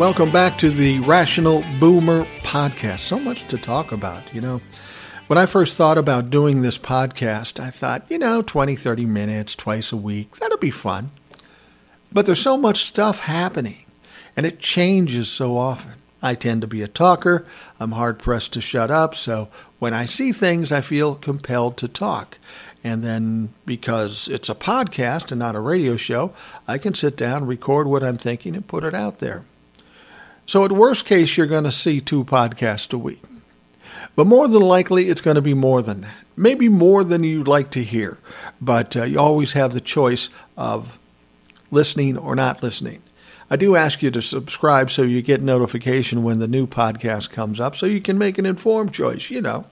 Welcome back to the Rational Boomer Podcast. So much to talk about, you know. When I first thought about doing this podcast, I thought, you know, 20, 30 minutes twice a week, that'll be fun. But there's so much stuff happening, and it changes so often. I tend to be a talker. I'm hard pressed to shut up. So when I see things, I feel compelled to talk. And then because it's a podcast and not a radio show, I can sit down, record what I'm thinking, and put it out there. So, at worst case, you're going to see two podcasts a week. But more than likely, it's going to be more than that. Maybe more than you'd like to hear. But uh, you always have the choice of listening or not listening. I do ask you to subscribe so you get notification when the new podcast comes up so you can make an informed choice, you know.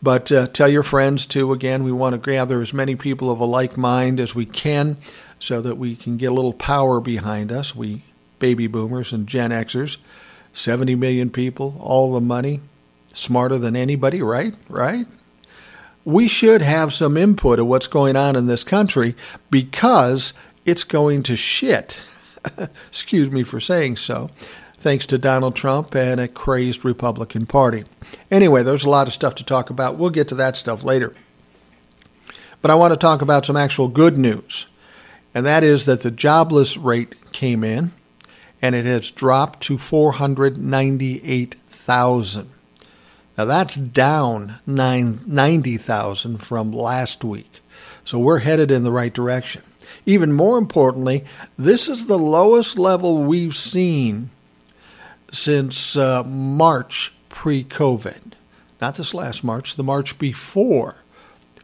But uh, tell your friends too. Again, we want to gather as many people of a like mind as we can so that we can get a little power behind us. We baby boomers and Gen Xers, 70 million people, all the money, smarter than anybody, right? Right? We should have some input of what's going on in this country because it's going to shit. Excuse me for saying so. Thanks to Donald Trump and a crazed Republican Party. Anyway, there's a lot of stuff to talk about. We'll get to that stuff later. But I want to talk about some actual good news, and that is that the jobless rate came in and it has dropped to 498,000. Now that's down 90,000 from last week. So we're headed in the right direction. Even more importantly, this is the lowest level we've seen since uh, March pre COVID. Not this last March, the March before,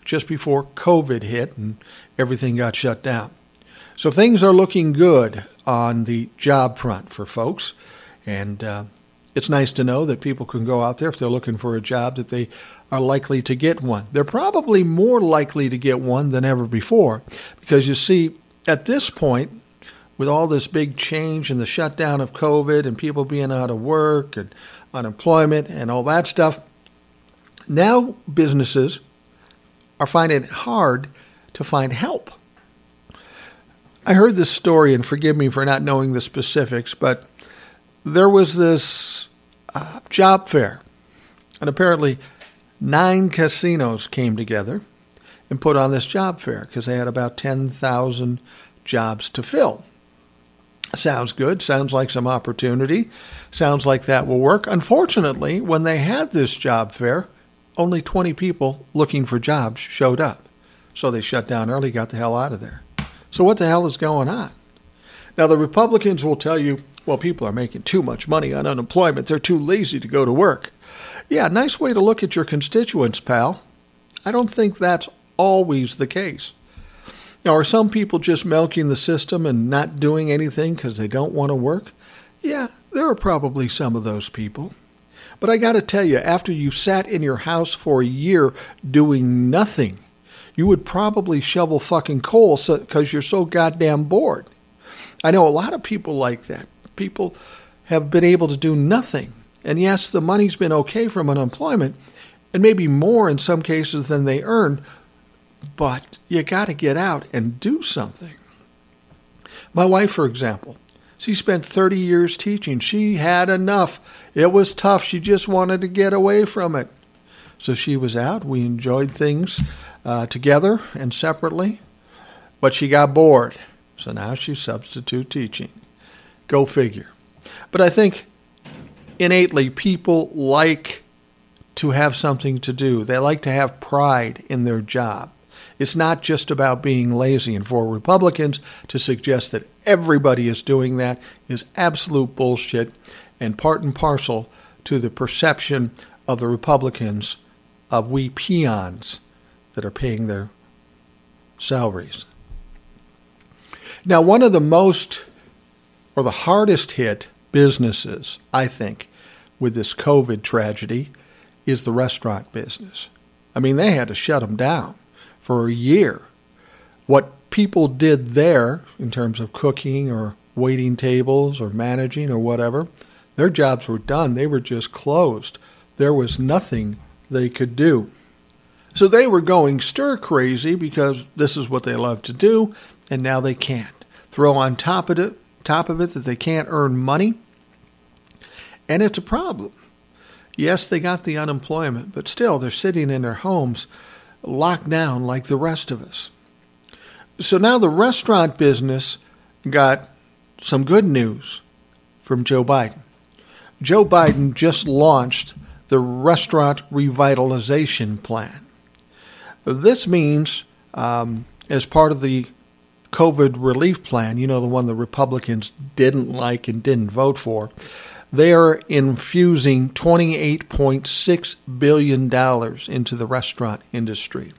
just before COVID hit and everything got shut down. So things are looking good on the job front for folks. And uh, it's nice to know that people can go out there if they're looking for a job that they are likely to get one. They're probably more likely to get one than ever before because you see, at this point, with all this big change and the shutdown of COVID and people being out of work and unemployment and all that stuff, now businesses are finding it hard to find help. I heard this story, and forgive me for not knowing the specifics, but there was this uh, job fair, and apparently nine casinos came together and put on this job fair because they had about 10,000 jobs to fill. Sounds good. Sounds like some opportunity. Sounds like that will work. Unfortunately, when they had this job fair, only 20 people looking for jobs showed up. So they shut down early, got the hell out of there. So, what the hell is going on? Now, the Republicans will tell you, well, people are making too much money on unemployment. They're too lazy to go to work. Yeah, nice way to look at your constituents, pal. I don't think that's always the case. Now, are some people just milking the system and not doing anything because they don't want to work? Yeah, there are probably some of those people. But I got to tell you, after you sat in your house for a year doing nothing, you would probably shovel fucking coal because so, you're so goddamn bored. I know a lot of people like that. People have been able to do nothing. And yes, the money's been okay from unemployment, and maybe more in some cases than they earned, but you got to get out and do something. My wife, for example, she spent 30 years teaching. She had enough. It was tough. She just wanted to get away from it. So she was out. We enjoyed things uh, together and separately, but she got bored. So now she's substitute teaching. Go figure. But I think innately, people like to have something to do. They like to have pride in their job. It's not just about being lazy. And for Republicans to suggest that everybody is doing that is absolute bullshit and part and parcel to the perception of the Republicans of we peons that are paying their salaries. Now, one of the most or the hardest hit businesses, I think, with this COVID tragedy is the restaurant business. I mean, they had to shut them down for a year. What people did there in terms of cooking or waiting tables or managing or whatever, their jobs were done. They were just closed. There was nothing they could do. So they were going stir crazy because this is what they love to do, and now they can't. Throw on top of it, top of it that they can't earn money, and it's a problem. Yes, they got the unemployment, but still they're sitting in their homes locked down like the rest of us. So now the restaurant business got some good news from Joe Biden. Joe Biden just launched the Restaurant Revitalization Plan. This means, um, as part of the COVID relief plan, you know, the one the Republicans didn't like and didn't vote for, they are infusing $28.6 billion into the restaurant industry.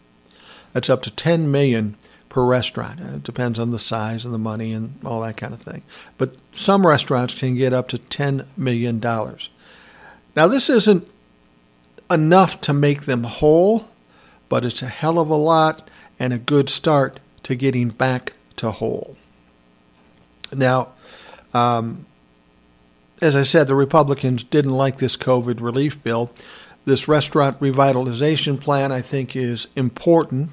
That's up to 10 million per restaurant. It depends on the size and the money and all that kind of thing. But some restaurants can get up to $10 million. Now, this isn't enough to make them whole, but it's a hell of a lot and a good start to getting back to whole. Now, um, as I said, the Republicans didn't like this COVID relief bill. This restaurant revitalization plan, I think, is important,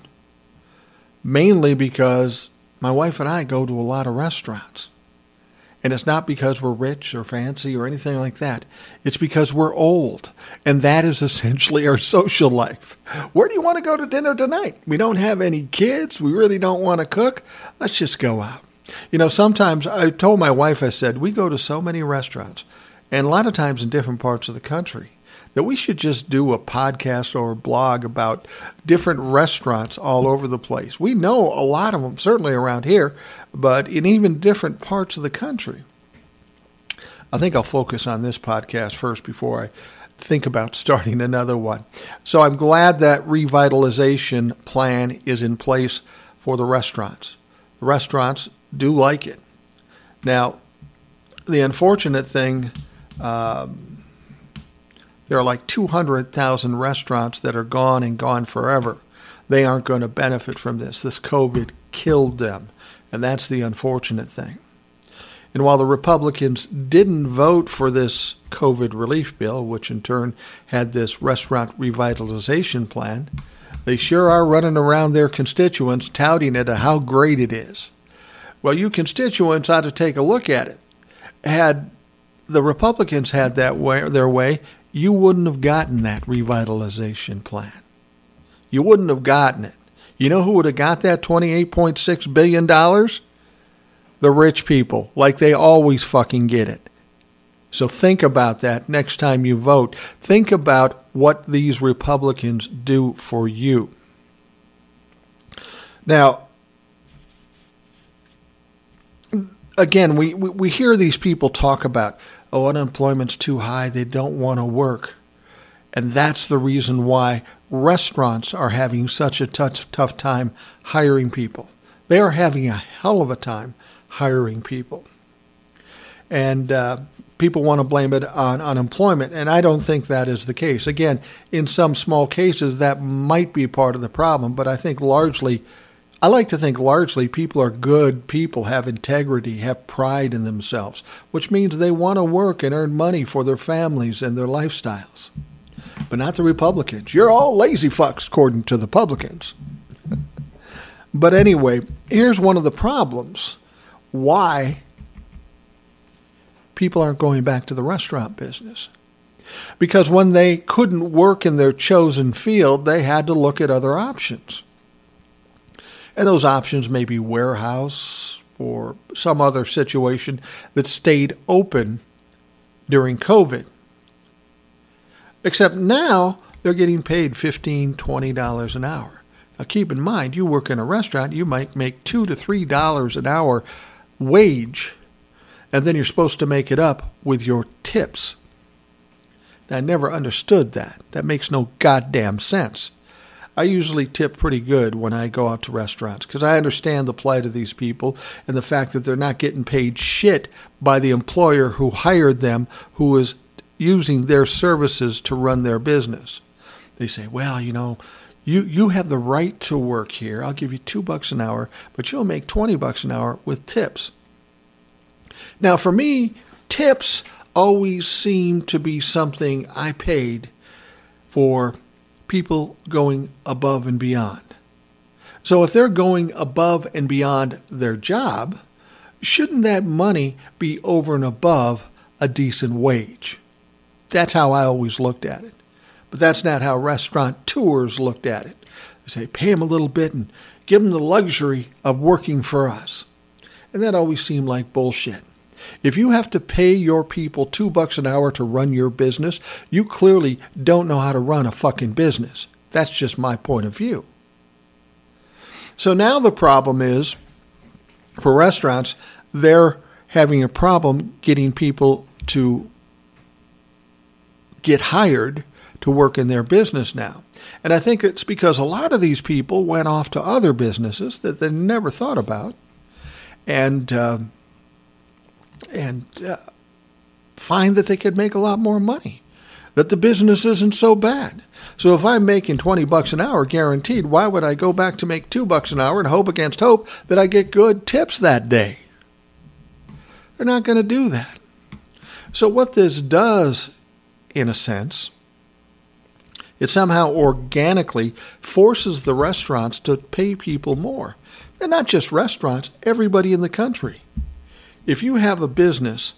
mainly because my wife and I go to a lot of restaurants. And it's not because we're rich or fancy or anything like that. It's because we're old. And that is essentially our social life. Where do you want to go to dinner tonight? We don't have any kids. We really don't want to cook. Let's just go out. You know, sometimes I told my wife, I said, we go to so many restaurants, and a lot of times in different parts of the country, that we should just do a podcast or a blog about different restaurants all over the place. We know a lot of them, certainly around here, but in even different parts of the country. I think I'll focus on this podcast first before I think about starting another one. So I'm glad that revitalization plan is in place for the restaurants. The restaurants do like it. Now, the unfortunate thing, um, there are like 200,000 restaurants that are gone and gone forever. They aren't going to benefit from this. This COVID killed them. And that's the unfortunate thing. And while the Republicans didn't vote for this COVID relief bill, which in turn had this restaurant revitalization plan, they sure are running around their constituents touting it and how great it is. Well, you constituents ought to take a look at it. Had the Republicans had that way, their way, you wouldn't have gotten that revitalization plan. You wouldn't have gotten it. You know who would have got that $28.6 billion? The rich people, like they always fucking get it. So think about that next time you vote. Think about what these Republicans do for you. Now, again, we, we, hear these people talk about, oh, unemployment's too high, they don't want to work. And that's the reason why restaurants are having such a tough, tough time hiring people. They are having a hell of a time hiring people. And uh, people want to blame it on unemployment, and I don't think that is the case. Again, in some small cases, that might be part of the problem, but I think largely I like to think largely people are good people, have integrity, have pride in themselves, which means they want to work and earn money for their families and their lifestyles. But not the Republicans. You're all lazy fucks, according to the Republicans. but anyway, here's one of the problems why people aren't going back to the restaurant business. Because when they couldn't work in their chosen field, they had to look at other options. And those options may be warehouse or some other situation that stayed open during COVID. Except now they're getting paid $15, $20 an hour. Now keep in mind, you work in a restaurant, you might make two to three dollars an hour wage, and then you're supposed to make it up with your tips. Now, I never understood that. That makes no goddamn sense. I usually tip pretty good when I go out to restaurants because I understand the plight of these people and the fact that they're not getting paid shit by the employer who hired them, who is using their services to run their business. They say, well, you know, you, you have the right to work here. I'll give you two bucks an hour, but you'll make 20 bucks an hour with tips. Now, for me, tips always seem to be something I paid for people going above and beyond. So if they're going above and beyond their job, shouldn't that money be over and above a decent wage? That's how I always looked at it. But that's not how restaurateurs looked at it. They say, pay them a little bit and give them the luxury of working for us. And that always seemed like bullshit. If you have to pay your people two bucks an hour to run your business, you clearly don't know how to run a fucking business. That's just my point of view. So now the problem is for restaurants, they're having a problem getting people to get hired to work in their business now. And I think it's because a lot of these people went off to other businesses that they never thought about. And uh, and uh, find that they could make a lot more money, that the business isn't so bad. So if I'm making 20 bucks an hour guaranteed, why would I go back to make 2 bucks an hour and hope against hope that I get good tips that day? They're not going to do that. So what this does in a sense it somehow organically forces the restaurants to pay people more. And not just restaurants, everybody in the country. If you have a business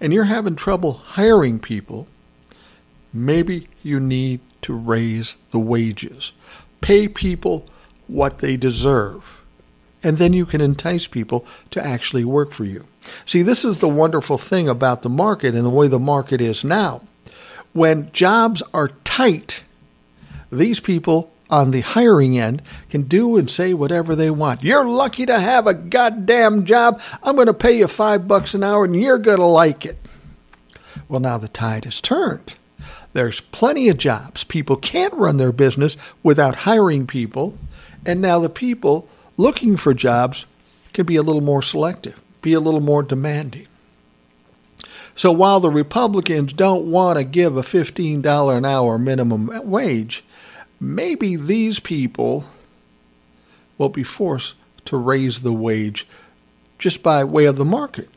and you're having trouble hiring people, maybe you need to raise the wages. Pay people what they deserve. And then you can entice people to actually work for you. See, this is the wonderful thing about the market and the way the market is now. When jobs are tight, these people on the hiring end can do and say whatever they want. You're lucky to have a goddamn job. I'm going to pay you five bucks an hour and you're going to like it. Well, now the tide has turned. There's plenty of jobs. People can't run their business without hiring people. And now the people looking for jobs can be a little more selective, be a little more demanding. So while the Republicans don't want to give a $15 an hour minimum wage, maybe these people will be forced to raise the wage just by way of the market.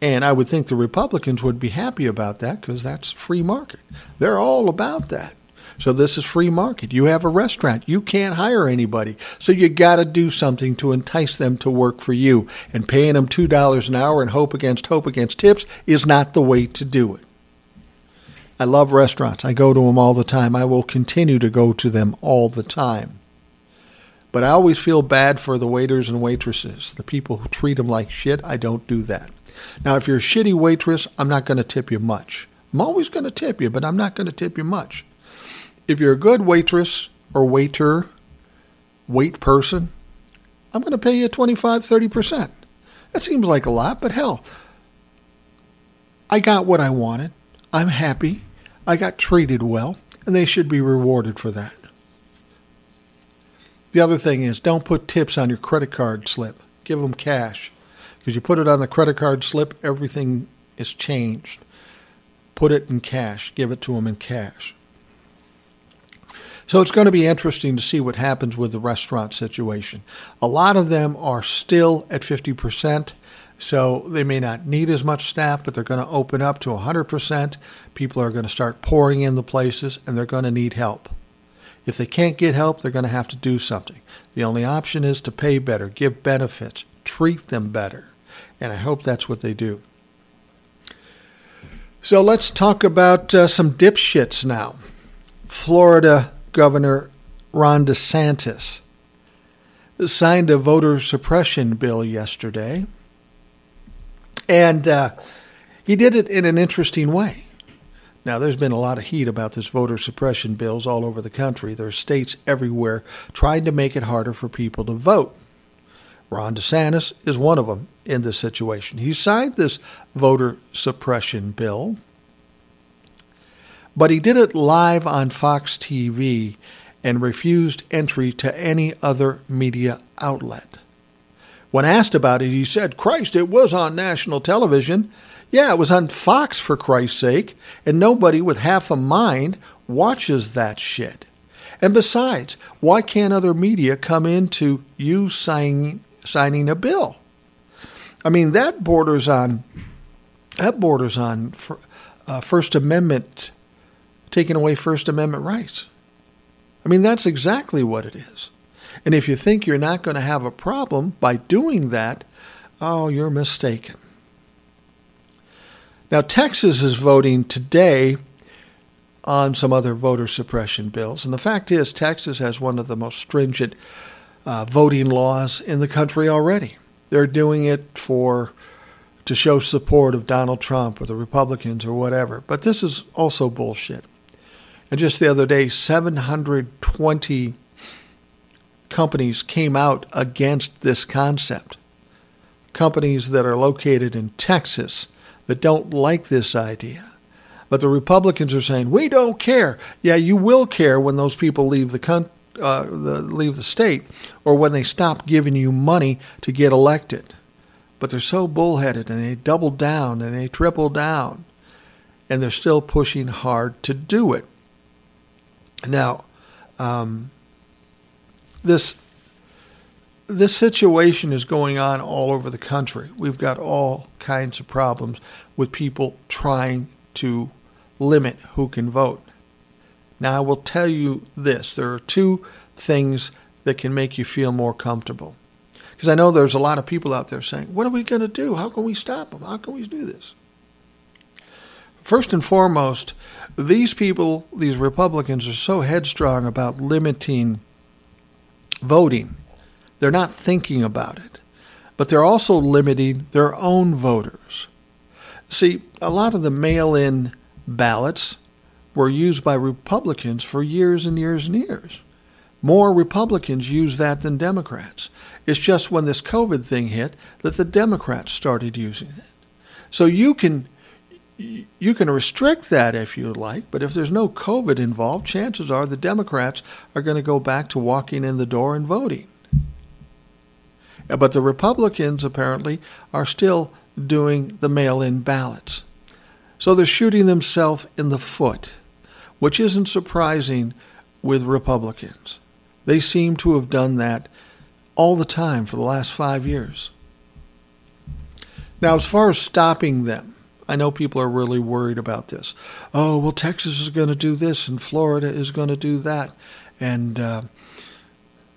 And I would think the Republicans would be happy about that because that's free market. They're all about that. So this is free market. You have a restaurant. You can't hire anybody. So you got to do something to entice them to work for you. And paying them $2 an hour and hope against hope against tips is not the way to do it. I love restaurants. I go to them all the time. I will continue to go to them all the time. But I always feel bad for the waiters and waitresses, the people who treat them like shit. I don't do that. Now, if you're a shitty waitress, I'm not going to tip you much. I'm always going to tip you, but I'm not going to tip you much. If you're a good waitress or waiter, wait person, I'm going to pay you 25, 30%. That seems like a lot, but hell, I got what I wanted. I'm happy. I got treated well, and they should be rewarded for that. The other thing is don't put tips on your credit card slip. Give them cash. Because you put it on the credit card slip, everything is changed. Put it in cash. Give it to them in cash. So it's going to be interesting to see what happens with the restaurant situation. A lot of them are still at 50%. So they may not need as much staff, but they're going to open up to 100%. People are going to start pouring in the places and they're going to need help. If they can't get help, they're going to have to do something. The only option is to pay better, give benefits, treat them better. And I hope that's what they do. So let's talk about uh, some dipshits now. Florida Governor Ron DeSantis signed a voter suppression bill yesterday and uh, he did it in an interesting way. Now, there's been a lot of heat about this voter suppression bills all over the country. There are states everywhere trying to make it harder for people to vote. Ron DeSantis is one of them in this situation. He signed this voter suppression bill, but he did it live on Fox TV and refused entry to any other media outlet. When asked about it, he said, Christ, it was on national television. Yeah, it was on Fox, for Christ's sake, and nobody with half a mind watches that shit. And besides, why can't other media come into you signing, signing a bill? I mean, that borders on that borders on uh, First Amendment, taking away First Amendment rights. I mean, that's exactly what it is. And if you think you're not going to have a problem by doing that, oh, you're mistaken. Now, Texas is voting today on some other voter suppression bills. And the fact is, Texas has one of the most stringent uh, voting laws in the country already. They're doing it for to show support of Donald Trump or the Republicans or whatever. But this is also bullshit. And just the other day, 720 companies came out against this concept. Companies that are located in Texas that don't like this idea. But the Republicans are saying, we don't care. Yeah, you will care when those people leave the, uh, the, leave the state or when they stop giving you money to get elected. But they're so bullheaded and they double down and they triple down and they're still pushing hard to do it. Now, um, this this situation is going on all over the country. We've got all kinds of problems with people trying to limit who can vote. Now, I will tell you this there are two things that can make you feel more comfortable. Because I know there's a lot of people out there saying, What are we going to do? How can we stop them? How can we do this? First and foremost, these people, these Republicans, are so headstrong about limiting voting they're not thinking about it. But they're also limiting their own voters. See, a lot of the mail in ballots were used by Republicans for years and years and years. More Republicans use that than Democrats. It's just when this COVID thing hit that the Democrats started using it. So you can you can restrict that if you like, but if there's no COVID involved, chances are the Democrats are going to go back to walking in the door and voting. But the Republicans apparently are still doing the mail in ballots. So they're shooting themselves in the foot, which isn't surprising with Republicans. They seem to have done that all the time for the last five years. Now, as far as stopping them, I know people are really worried about this. Oh, well, Texas is going to do this and Florida is going to do that. And uh,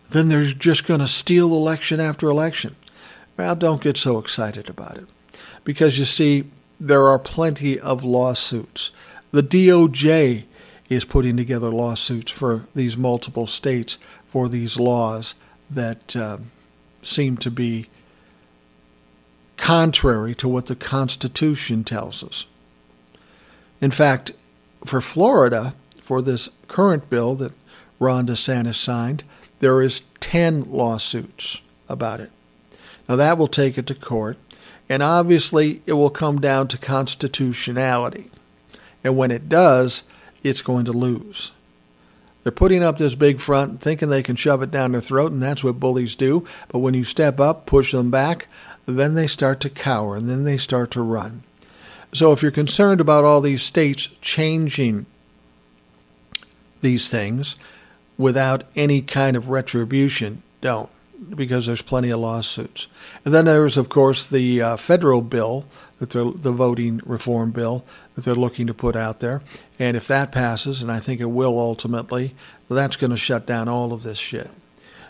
then they're just going to steal election after election. Well, don't get so excited about it. Because you see, there are plenty of lawsuits. The DOJ is putting together lawsuits for these multiple states for these laws that uh, seem to be contrary to what the Constitution tells us. In fact, for Florida, for this current bill that Ron DeSantis signed, there is 10 lawsuits about it. Now that will take it to court, and obviously it will come down to constitutionality. And when it does, it's going to lose. They're putting up this big front, thinking they can shove it down their throat, and that's what bullies do. But when you step up, push them back, then they start to cower, and then they start to run. So if you're concerned about all these states changing these things, without any kind of retribution don't, because there's plenty of lawsuits. And then there's, of course, the uh, federal bill, that they're, the voting reform bill that they're looking to put out there. And if that passes, and I think it will ultimately, that's going to shut down all of this shit.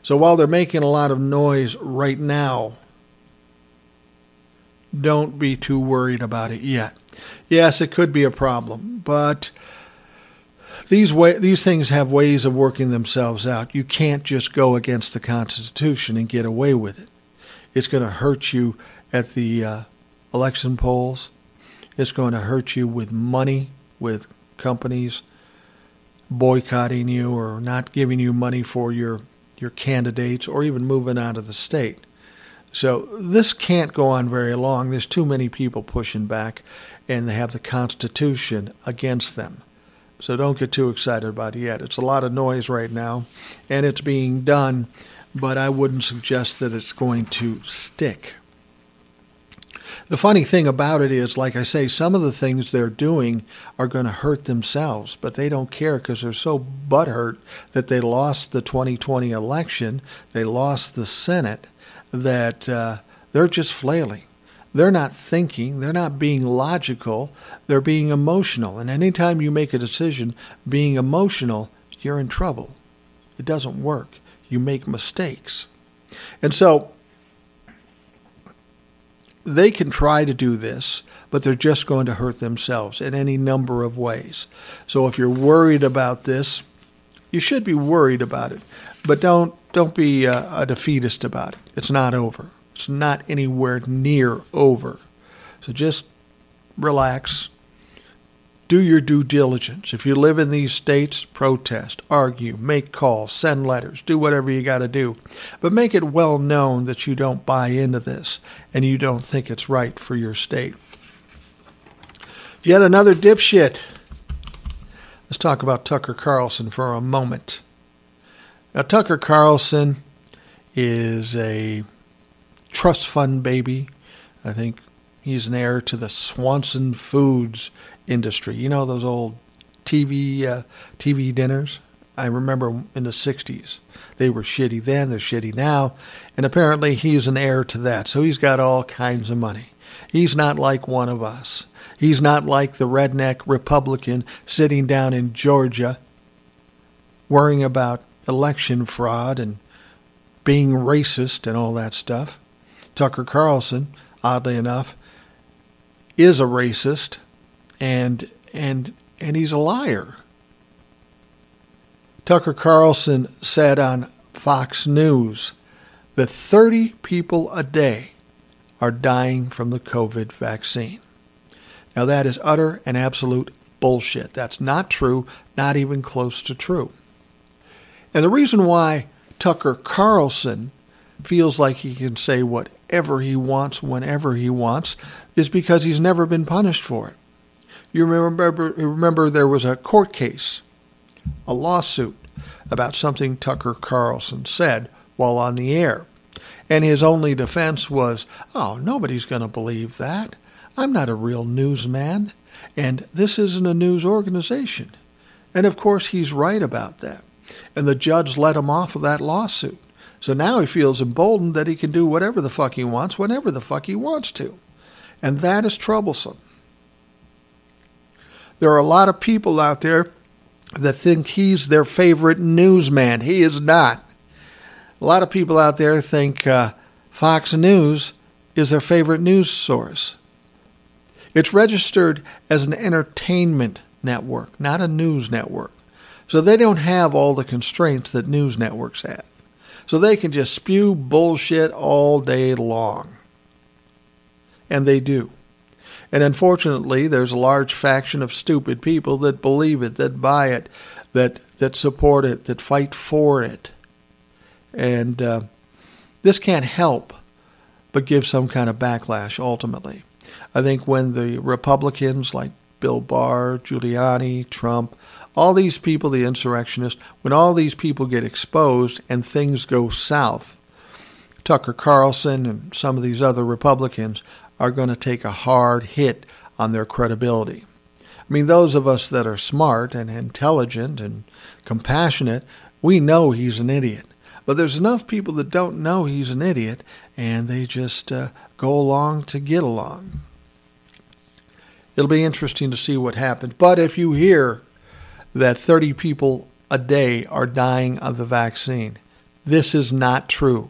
So while they're making a lot of noise right now, don't be too worried about it yet. Yes, it could be a problem, but these way, these things have ways of working themselves out. You can't just go against the Constitution and get away with it. It's going to hurt you at the uh, election polls. It's going to hurt you with money, with companies boycotting you or not giving you money for your your candidates or even moving out of the state. So this can't go on very long. There's too many people pushing back and they have the Constitution against them. So don't get too excited about it yet. It's a lot of noise right now and it's being done, but I wouldn't suggest that it's going to stick. The funny thing about it is, like I say, some of the things they're doing are going to hurt themselves, but they don't care because they're so butthurt that they lost the 2020 election, they lost the Senate, that uh, they're just flailing. They're not thinking, they're not being logical, they're being emotional. And anytime you make a decision being emotional, you're in trouble. It doesn't work. You make mistakes. And so they can try to do this, but they're just going to hurt themselves in any number of ways. So if you're worried about this, you should be worried about it, but don't don't be a, a defeatist about it. It's not over. It's not anywhere near over. So just relax, do your due diligence. If you live in these states, protest, argue, make calls, send letters, do whatever you got to do. But make it well known that you don't buy into this and you don't think it's right for your state. Yet another dipshit. Let's talk about Tucker Carlson for a moment. Now, Tucker Carlson is a trust fund baby. I think he's an heir to the Swanson Foods industry. You know those old TV uh, TV dinners. I remember in the '60s they were shitty then. They're shitty now, and apparently he's an heir to that. So he's got all kinds of money. He's not like one of us. He's not like the redneck Republican sitting down in Georgia worrying about election fraud and being racist and all that stuff. Tucker Carlson, oddly enough, is a racist and and and he's a liar. Tucker Carlson said on Fox News that 30 people a day are dying from the COVID vaccine. Now, that is utter and absolute bullshit. That's not true, not even close to true. And the reason why Tucker Carlson feels like he can say whatever he wants whenever he wants is because he's never been punished for it. You remember, remember there was a court case, a lawsuit about something Tucker Carlson said while on the air. And his only defense was, oh, nobody's going to believe that. I'm not a real newsman, and this isn't a news organization. And of course, he's right about that. And the judge let him off of that lawsuit. So now he feels emboldened that he can do whatever the fuck he wants, whenever the fuck he wants to. And that is troublesome. There are a lot of people out there that think he's their favorite newsman. He is not. A lot of people out there think uh, Fox News is their favorite news source. It's registered as an entertainment network, not a news network. So they don't have all the constraints that news networks have. So they can just spew bullshit all day long. And they do. And unfortunately, there's a large faction of stupid people that believe it, that buy it, that that support it, that fight for it. And uh, this can't help but give some kind of backlash ultimately. I think when the Republicans like Bill Barr, Giuliani, Trump, all these people, the insurrectionists, when all these people get exposed and things go south, Tucker Carlson and some of these other Republicans are going to take a hard hit on their credibility. I mean, those of us that are smart and intelligent and compassionate, we know he's an idiot. But there's enough people that don't know he's an idiot and they just uh, go along to get along. It'll be interesting to see what happens. But if you hear that 30 people a day are dying of the vaccine, this is not true.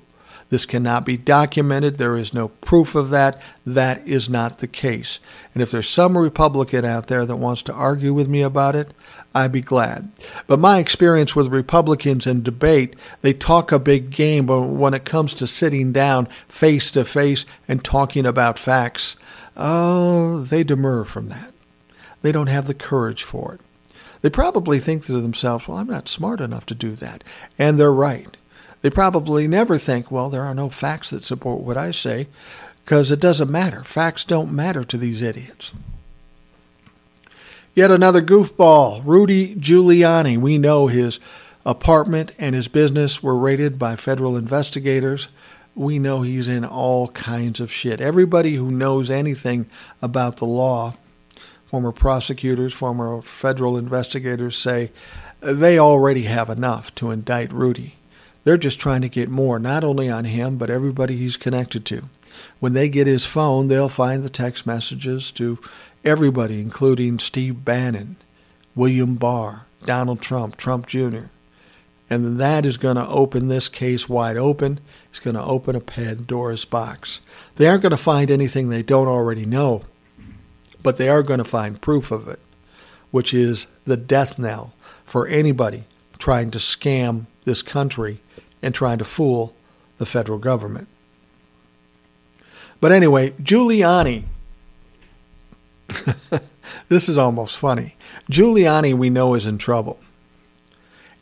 This cannot be documented. There is no proof of that. That is not the case. And if there's some Republican out there that wants to argue with me about it, I'd be glad. But my experience with Republicans in debate, they talk a big game, but when it comes to sitting down face to face and talking about facts, oh, they demur from that. They don't have the courage for it. They probably think to themselves, well, I'm not smart enough to do that. And they're right. They probably never think, well, there are no facts that support what I say, because it doesn't matter. Facts don't matter to these idiots. Yet another goofball, Rudy Giuliani. We know his apartment and his business were raided by federal investigators. We know he's in all kinds of shit. Everybody who knows anything about the law, former prosecutors, former federal investigators say they already have enough to indict Rudy. They're just trying to get more, not only on him, but everybody he's connected to. When they get his phone, they'll find the text messages to everybody, including Steve Bannon, William Barr, Donald Trump, Trump Jr. And that is going to open this case wide open. It's going to open a Pandora's box. They aren't going to find anything they don't already know, but they are going to find proof of it, which is the death knell for anybody trying to scam this country and trying to fool the federal government. But anyway, Giuliani. this is almost funny. Giuliani, we know, is in trouble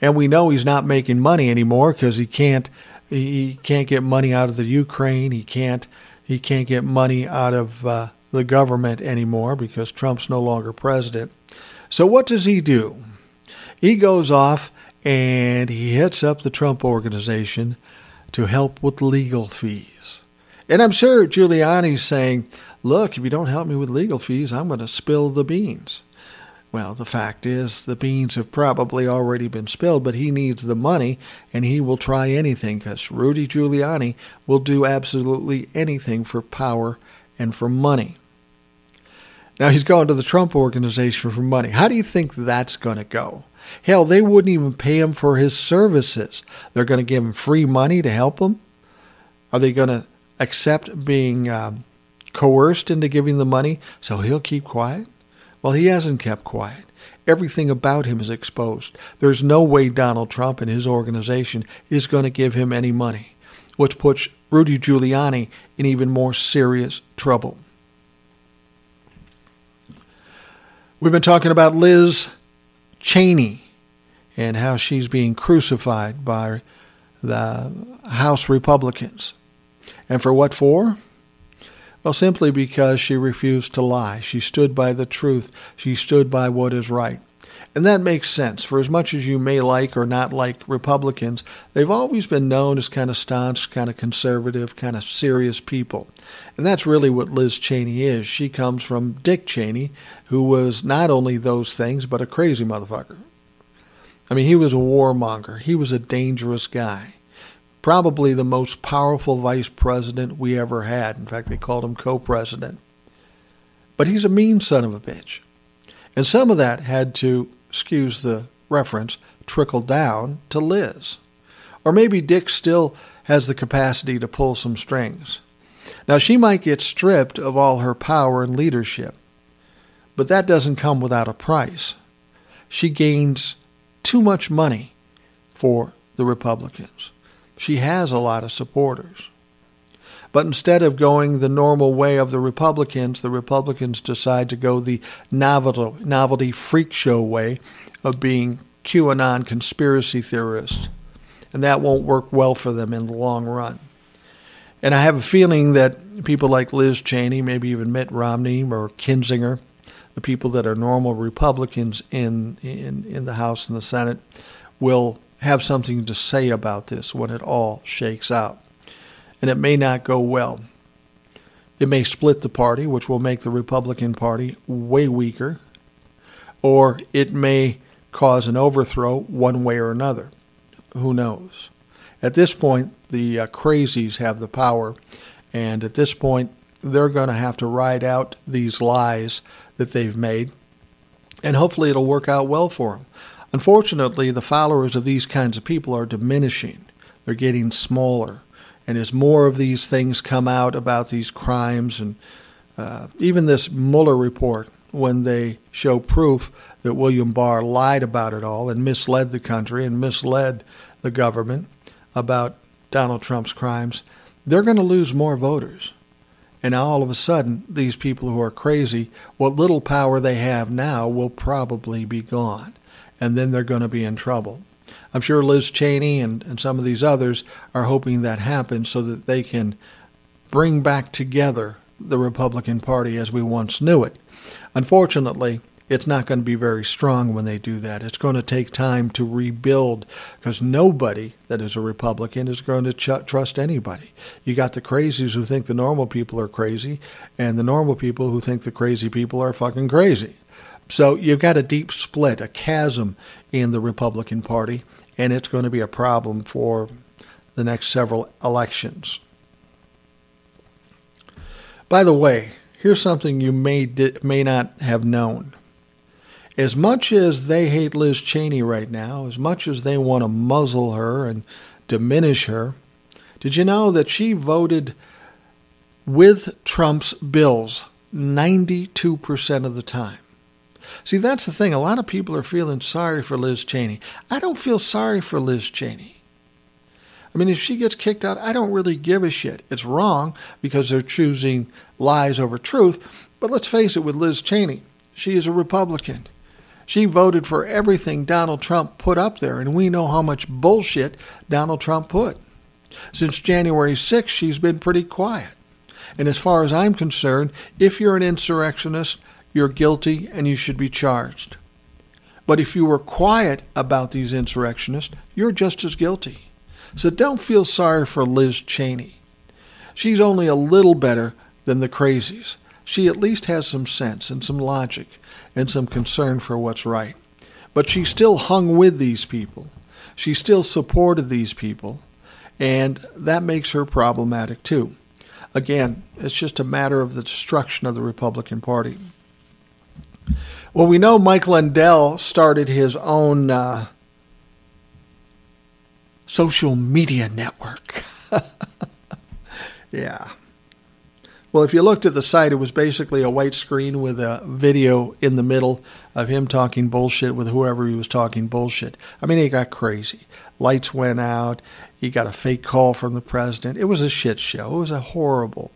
and we know he's not making money anymore because he can't he can't get money out of the Ukraine. He can't he can't get money out of uh, the government anymore because Trump's no longer president. So what does he do? He goes off and he hits up the Trump organization to help with legal fees. And I'm sure Giuliani's saying, "Look, if you don't help me with legal fees, I'm going to spill the beans." Well, the fact is, the beans have probably already been spilled, but he needs the money and he will try anything because Rudy Giuliani will do absolutely anything for power and for money. Now he's going to the Trump organization for money. How do you think that's going to go? Hell, they wouldn't even pay him for his services. They're going to give him free money to help him? Are they going to accept being um, coerced into giving the money so he'll keep quiet? Well, he hasn't kept quiet. Everything about him is exposed. There's no way Donald Trump and his organization is going to give him any money, which puts Rudy Giuliani in even more serious trouble. We've been talking about Liz Cheney and how she's being crucified by the House Republicans. And for what for? Well, simply because she refused to lie. She stood by the truth. She stood by what is right. And that makes sense. For as much as you may like or not like Republicans, they've always been known as kind of staunch, kind of conservative, kind of serious people. And that's really what Liz Cheney is. She comes from Dick Cheney, who was not only those things, but a crazy motherfucker. I mean, he was a warmonger. He was a dangerous guy probably the most powerful vice president we ever had. In fact, they called him co president. But he's a mean son of a bitch. And some of that had to, excuse the reference, trickle down to Liz. Or maybe Dick still has the capacity to pull some strings. Now, she might get stripped of all her power and leadership, but that doesn't come without a price. She gains too much money for the Republicans she has a lot of supporters. But instead of going the normal way of the Republicans, the Republicans decide to go the novelty, novelty freak show way of being QAnon conspiracy theorists. And that won't work well for them in the long run. And I have a feeling that people like Liz Cheney, maybe even Mitt Romney or Kinzinger, the people that are normal Republicans in, in, in the House and the Senate, will have something to say about this when it all shakes out. And it may not go well. It may split the party, which will make the Republican Party way weaker, or it may cause an overthrow one way or another. Who knows? At this point, the uh, crazies have the power, and at this point, they're going to have to ride out these lies that they've made, and hopefully it'll work out well for them. Unfortunately, the followers of these kinds of people are diminishing. They're getting smaller. And as more of these things come out about these crimes, and uh, even this Mueller report, when they show proof that William Barr lied about it all and misled the country and misled the government about Donald Trump's crimes, they're going to lose more voters. And all of a sudden, these people who are crazy, what little power they have now will probably be gone. and then they're going to be in trouble. I'm sure Liz Cheney and, and some of these others are hoping that happens so that they can bring back together the Republican Party as we once knew it. Unfortunately, it's not going to be very strong when they do that. It's going to take time to rebuild because nobody that is a Republican is going to ch- trust anybody. You got the crazies who think the normal people are crazy, and the normal people who think the crazy people are fucking crazy. So you've got a deep split, a chasm in the Republican Party, and it's going to be a problem for the next several elections. By the way, here's something you may may not have known. As much as they hate Liz Cheney right now, as much as they want to muzzle her and diminish her, did you know that she voted with Trump's bills 92% of the time? See, that's the thing. A lot of people are feeling sorry for Liz Cheney. I don't feel sorry for Liz Cheney. I mean, if she gets kicked out, I don't really give a shit. It's wrong because they're choosing lies over truth. But let's face it, with Liz Cheney, she is a Republican. She voted for everything Donald Trump put up there, and we know how much bullshit Donald Trump put. Since January 6th, she's been pretty quiet. And as far as I'm concerned, if you're an insurrectionist, you're guilty and you should be charged. But if you were quiet about these insurrectionists, you're just as guilty. So don't feel sorry for Liz Cheney. She's only a little better than the crazies. She at least has some sense and some logic and some concern for what's right. But she still hung with these people. She still supported these people. And that makes her problematic too. Again, it's just a matter of the destruction of the Republican Party. Well, we know Mike Lindell started his own uh, social media network. yeah. Well, if you looked at the site, it was basically a white screen with a video in the middle of him talking bullshit with whoever he was talking bullshit. I mean, he got crazy. Lights went out. He got a fake call from the president. It was a shit show. It was a horrible,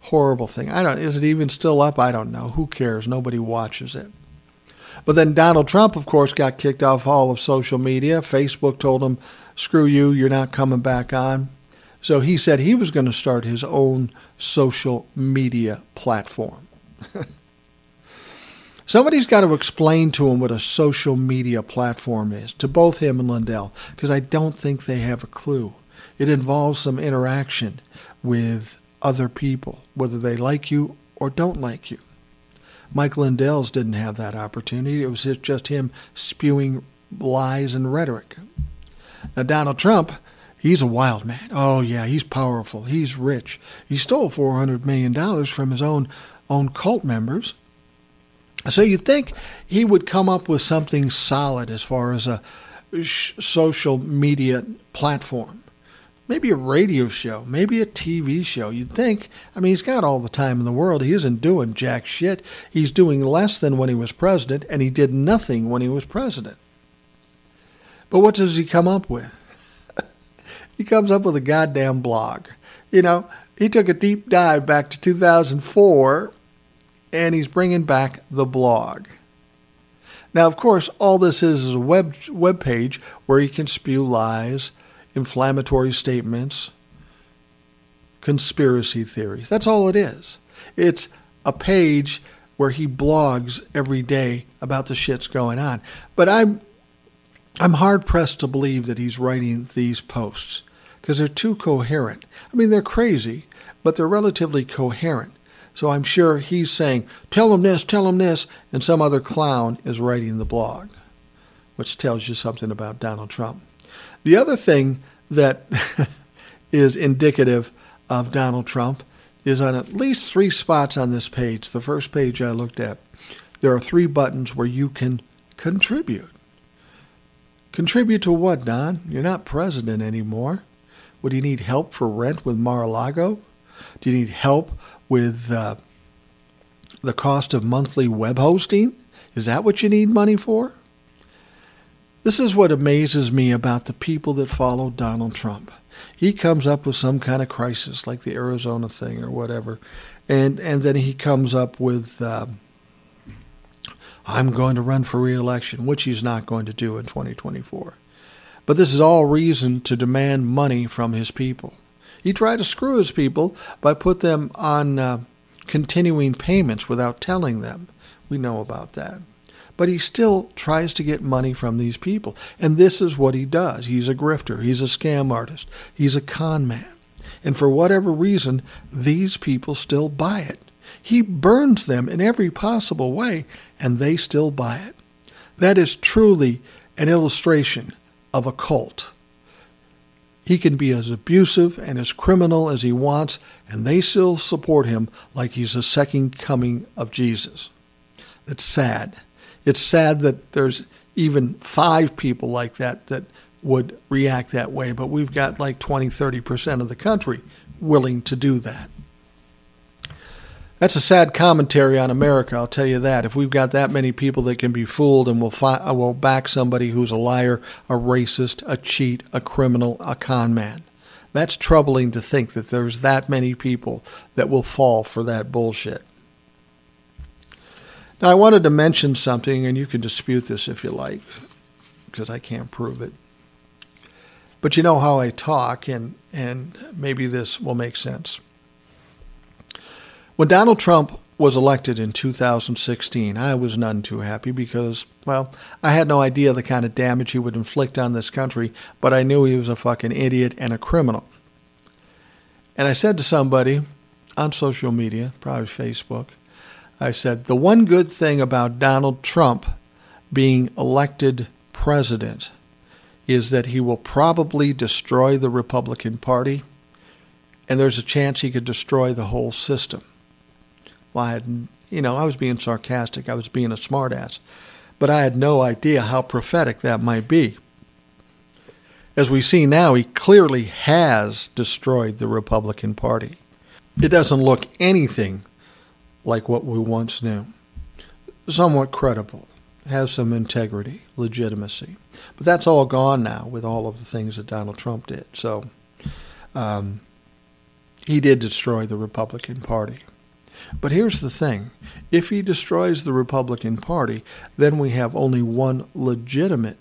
horrible thing. I don't. Is it even still up? I don't know. Who cares? Nobody watches it. But then Donald Trump, of course, got kicked off all of social media. Facebook told him screw you, you're not coming back on. So he said he was going to start his own social media platform. Somebody's got to explain to him what a social media platform is, to both him and Lindell, because I don't think they have a clue. It involves some interaction with other people, whether they like you or don't like you. Mike Lindell's didn't have that opportunity. It was just him spewing lies and rhetoric. Now, Donald Trump, he's a wild man. Oh, yeah, he's powerful. He's rich. He stole $400 million from his own, own cult members. So you'd think he would come up with something solid as far as a social media platform. Maybe a radio show, maybe a TV show. You'd think. I mean, he's got all the time in the world. He isn't doing jack shit. He's doing less than when he was president, and he did nothing when he was president. But what does he come up with? he comes up with a goddamn blog. You know, he took a deep dive back to 2004 and he's bringing back the blog. Now, of course, all this is is a web web page where you can spew lies, inflammatory statements, conspiracy theories. That's all it is. It's a page where he blogs every day about the shit's going on. But I'm I'm hard pressed to believe that he's writing these posts because they're too coherent. I mean, they're crazy, but they're relatively coherent. So I'm sure he's saying, tell him this, tell him this, and some other clown is writing the blog, which tells you something about Donald Trump. The other thing that is indicative of Donald Trump is on at least three spots on this page. The first page I looked at, there are three buttons where you can contribute. Contribute to what, Don? You're not president anymore. Would you need help for rent with Mar-a-Lago? Do you need help with uh, the cost of monthly web hosting? Is that what you need money for? This is what amazes me about the people that follow Donald Trump. He comes up with some kind of crisis, like the Arizona thing or whatever, and and then he comes up with uh, I'm going to run for reelection, which he's not going to do in 2024. But this is all reason to demand money from his people. He tried to screw his people by put them on uh, continuing payments without telling them. We know about that. But he still tries to get money from these people. And this is what he does. He's a grifter. He's a scam artist. He's a con man. And for whatever reason, these people still buy it. He burns them in every possible way, and they still buy it. That is truly an illustration of a cult. He can be as abusive and as criminal as he wants, and they still support him like he's the second coming of Jesus. It's sad. It's sad that there's even five people like that that would react that way, but we've got like 20, 30% of the country willing to do that. That's a sad commentary on America, I'll tell you that. If we've got that many people that can be fooled and will, fi- will back somebody who's a liar, a racist, a cheat, a criminal, a con man, that's troubling to think that there's that many people that will fall for that bullshit. Now, I wanted to mention something, and you can dispute this if you like, because I can't prove it. But you know how I talk, and, and maybe this will make sense. When Donald Trump was elected in 2016, I was none too happy because, well, I had no idea the kind of damage he would inflict on this country, but I knew he was a fucking idiot and a criminal. And I said to somebody on social media, probably Facebook, I said, the one good thing about Donald Trump being elected president is that he will probably destroy the Republican Party, and there's a chance he could destroy the whole system. Well, I had, you know, I was being sarcastic. I was being a smartass. But I had no idea how prophetic that might be. As we see now, he clearly has destroyed the Republican Party. It doesn't look anything like what we once knew. Somewhat credible, has some integrity, legitimacy. But that's all gone now with all of the things that Donald Trump did. So um, he did destroy the Republican Party. But here's the thing if he destroys the Republican Party, then we have only one legitimate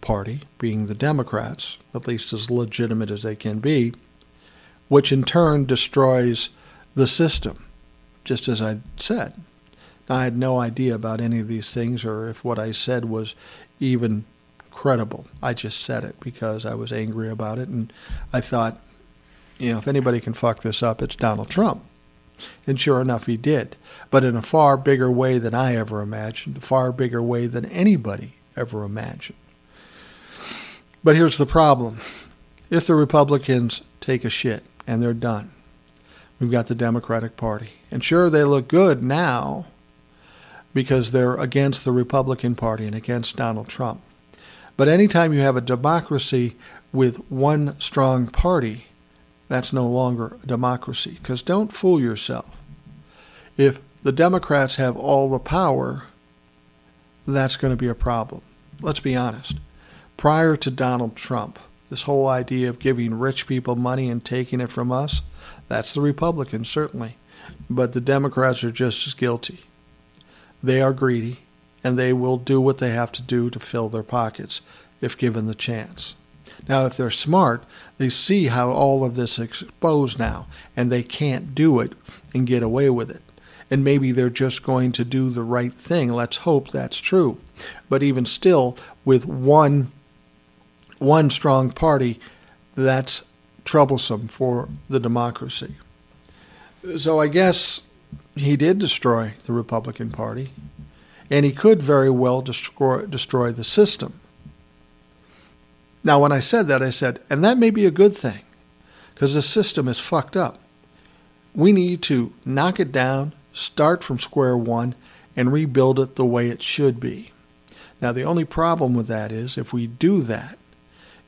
party, being the Democrats, at least as legitimate as they can be, which in turn destroys the system, just as I said. I had no idea about any of these things or if what I said was even credible. I just said it because I was angry about it and I thought, you know, if anybody can fuck this up, it's Donald Trump. And sure enough, he did, but in a far bigger way than I ever imagined, a far bigger way than anybody ever imagined. But here's the problem if the Republicans take a shit and they're done, we've got the Democratic Party. And sure, they look good now because they're against the Republican Party and against Donald Trump. But anytime you have a democracy with one strong party, that's no longer a democracy. Because don't fool yourself. If the Democrats have all the power, that's going to be a problem. Let's be honest. Prior to Donald Trump, this whole idea of giving rich people money and taking it from us, that's the Republicans, certainly. But the Democrats are just as guilty. They are greedy, and they will do what they have to do to fill their pockets if given the chance. Now, if they're smart, they see how all of this is exposed now, and they can't do it and get away with it. And maybe they're just going to do the right thing. Let's hope that's true. But even still, with one one strong party, that's troublesome for the democracy. So I guess he did destroy the Republican Party, and he could very well destroy destroy the system. Now, when I said that, I said, and that may be a good thing because the system is fucked up. We need to knock it down, start from square one, and rebuild it the way it should be. Now, the only problem with that is if we do that,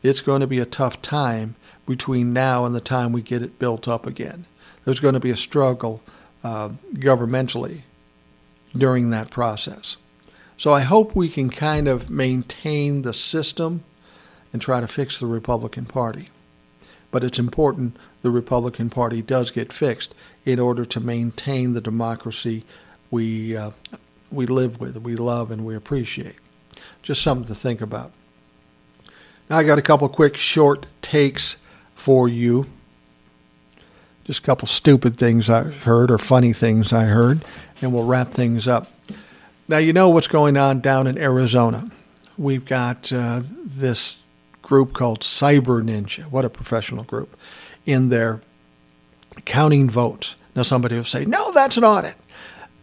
it's going to be a tough time between now and the time we get it built up again. There's going to be a struggle uh, governmentally during that process. So I hope we can kind of maintain the system and try to fix the Republican Party. But it's important the Republican Party does get fixed in order to maintain the democracy we uh, we live with, we love, and we appreciate. Just something to think about. Now, I got a couple quick short takes for you. Just a couple stupid things I heard or funny things I heard, and we'll wrap things up. Now, you know what's going on down in Arizona. We've got uh, this group called Cyber Ninja. What a professional group. In there counting votes. Now, somebody will say, no, that's an audit.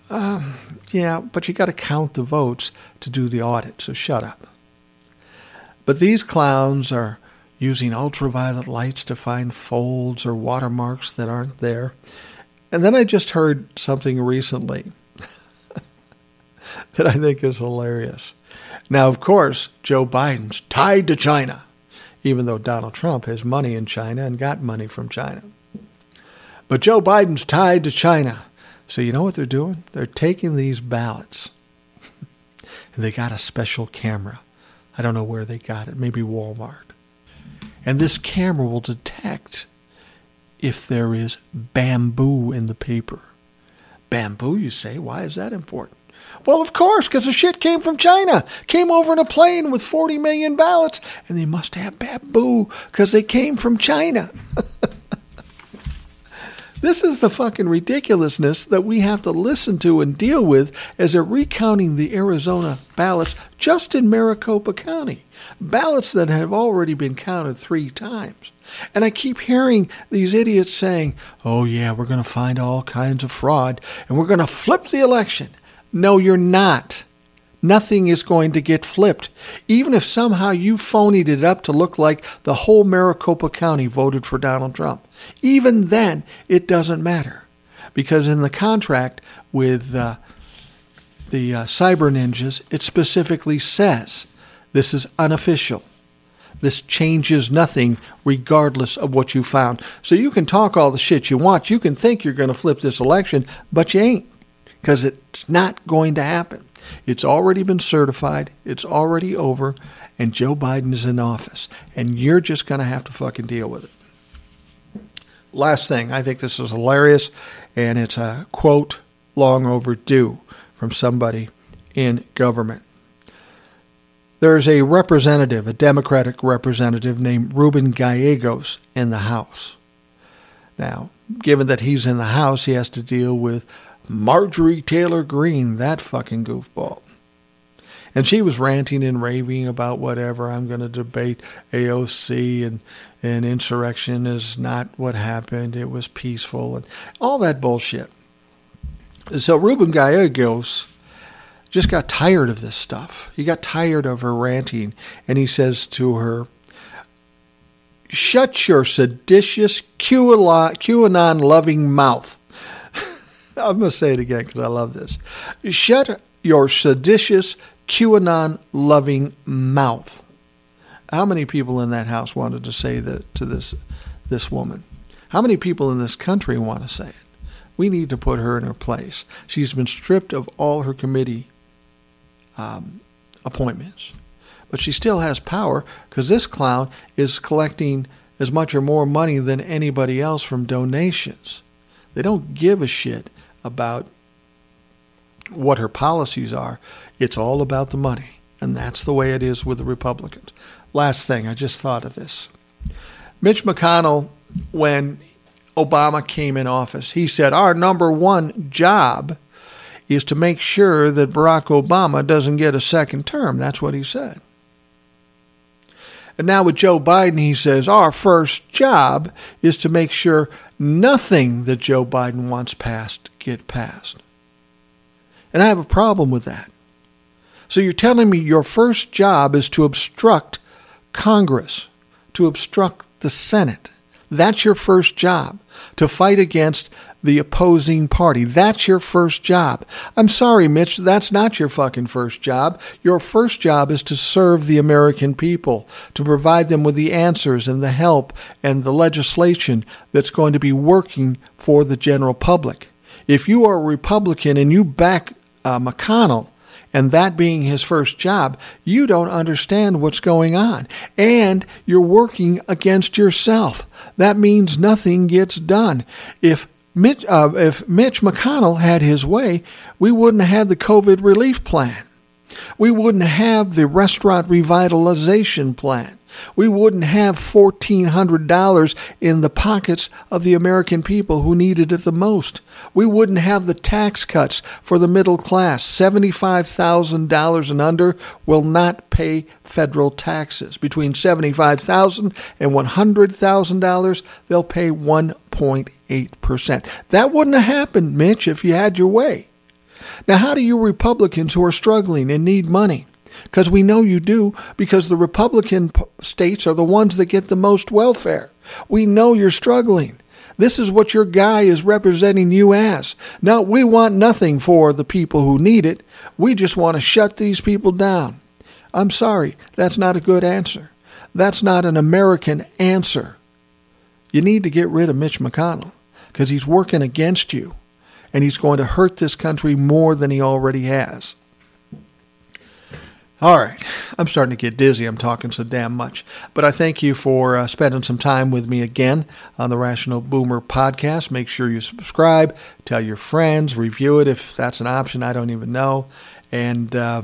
Um, yeah, but you got to count the votes to do the audit, so shut up. But these clowns are using ultraviolet lights to find folds or watermarks that aren't there. And then I just heard something recently that I think is hilarious. Now, of course, Joe Biden's tied to China, even though Donald Trump has money in China and got money from China. But Joe Biden's tied to China. So you know what they're doing? They're taking these ballots and they got a special camera. I don't know where they got it, maybe Walmart. And this camera will detect if there is bamboo in the paper. Bamboo, you say? Why is that important? Well, of course, because the shit came from China. Came over in a plane with 40 million ballots, and they must have bamboo because they came from China. This is the fucking ridiculousness that we have to listen to and deal with as they're recounting the Arizona ballots just in Maricopa County. Ballots that have already been counted three times. And I keep hearing these idiots saying, oh, yeah, we're going to find all kinds of fraud and we're going to flip the election. No, you're not. Nothing is going to get flipped. Even if somehow you phonied it up to look like the whole Maricopa County voted for Donald Trump. Even then, it doesn't matter. Because in the contract with uh, the uh, cyber ninjas, it specifically says this is unofficial. This changes nothing regardless of what you found. So you can talk all the shit you want. You can think you're going to flip this election, but you ain't because it's not going to happen. It's already been certified, it's already over, and Joe Biden is in office. And you're just going to have to fucking deal with it last thing, I think this is hilarious, and it's a quote long overdue from somebody in government. There's a representative, a Democratic representative named Ruben Gallegos in the House. Now, given that he's in the House, he has to deal with Marjorie Taylor Greene, that fucking goofball. And she was ranting and raving about whatever. I'm going to debate AOC and, and insurrection is not what happened. It was peaceful and all that bullshit. So Ruben Gallegos just got tired of this stuff. He got tired of her ranting. And he says to her, Shut your seditious QAnon loving mouth. I'm going to say it again because I love this. Shut your seditious QAnon loving mouth. How many people in that house wanted to say that to this this woman? How many people in this country want to say it? We need to put her in her place. She's been stripped of all her committee um, appointments, but she still has power because this clown is collecting as much or more money than anybody else from donations. They don't give a shit about what her policies are. It's all about the money. And that's the way it is with the Republicans. Last thing, I just thought of this. Mitch McConnell, when Obama came in office, he said, Our number one job is to make sure that Barack Obama doesn't get a second term. That's what he said. And now with Joe Biden, he says, Our first job is to make sure nothing that Joe Biden wants passed get passed. And I have a problem with that. So you're telling me your first job is to obstruct Congress, to obstruct the Senate. That's your first job, to fight against the opposing party. That's your first job. I'm sorry, Mitch, that's not your fucking first job. Your first job is to serve the American people, to provide them with the answers and the help and the legislation that's going to be working for the general public. If you are a Republican and you back uh, McConnell, and that being his first job, you don't understand what's going on. And you're working against yourself. That means nothing gets done. If Mitch, uh, if Mitch McConnell had his way, we wouldn't have had the COVID relief plan. We wouldn't have the restaurant revitalization plan. We wouldn't have $1,400 in the pockets of the American people who needed it the most. We wouldn't have the tax cuts for the middle class. $75,000 and under will not pay federal taxes. Between $75,000 and $100,000, they'll pay 1.8%. That wouldn't have happened, Mitch, if you had your way. Now, how do you Republicans who are struggling and need money? Because we know you do, because the Republican states are the ones that get the most welfare. We know you're struggling. This is what your guy is representing you as. Now, we want nothing for the people who need it. We just want to shut these people down. I'm sorry, that's not a good answer. That's not an American answer. You need to get rid of Mitch McConnell because he's working against you and he's going to hurt this country more than he already has. All right, I'm starting to get dizzy. I'm talking so damn much. But I thank you for uh, spending some time with me again on the Rational Boomer podcast. Make sure you subscribe, tell your friends, review it if that's an option. I don't even know. And uh,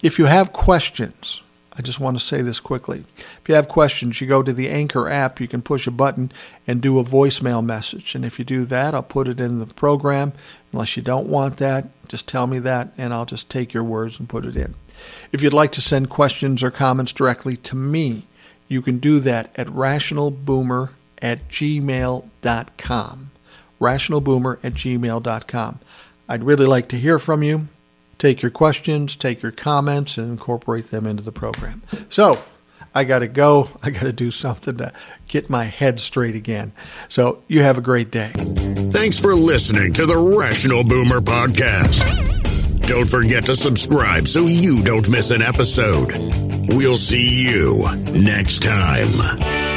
if you have questions, I just want to say this quickly. If you have questions, you go to the Anchor app, you can push a button and do a voicemail message. And if you do that, I'll put it in the program. Unless you don't want that, just tell me that and I'll just take your words and put it in. If you'd like to send questions or comments directly to me, you can do that at rationalboomer at gmail.com. Rationalboomer at gmail.com. I'd really like to hear from you. Take your questions, take your comments, and incorporate them into the program. So, I got to go. I got to do something to get my head straight again. So, you have a great day. Thanks for listening to the Rational Boomer Podcast. Don't forget to subscribe so you don't miss an episode. We'll see you next time.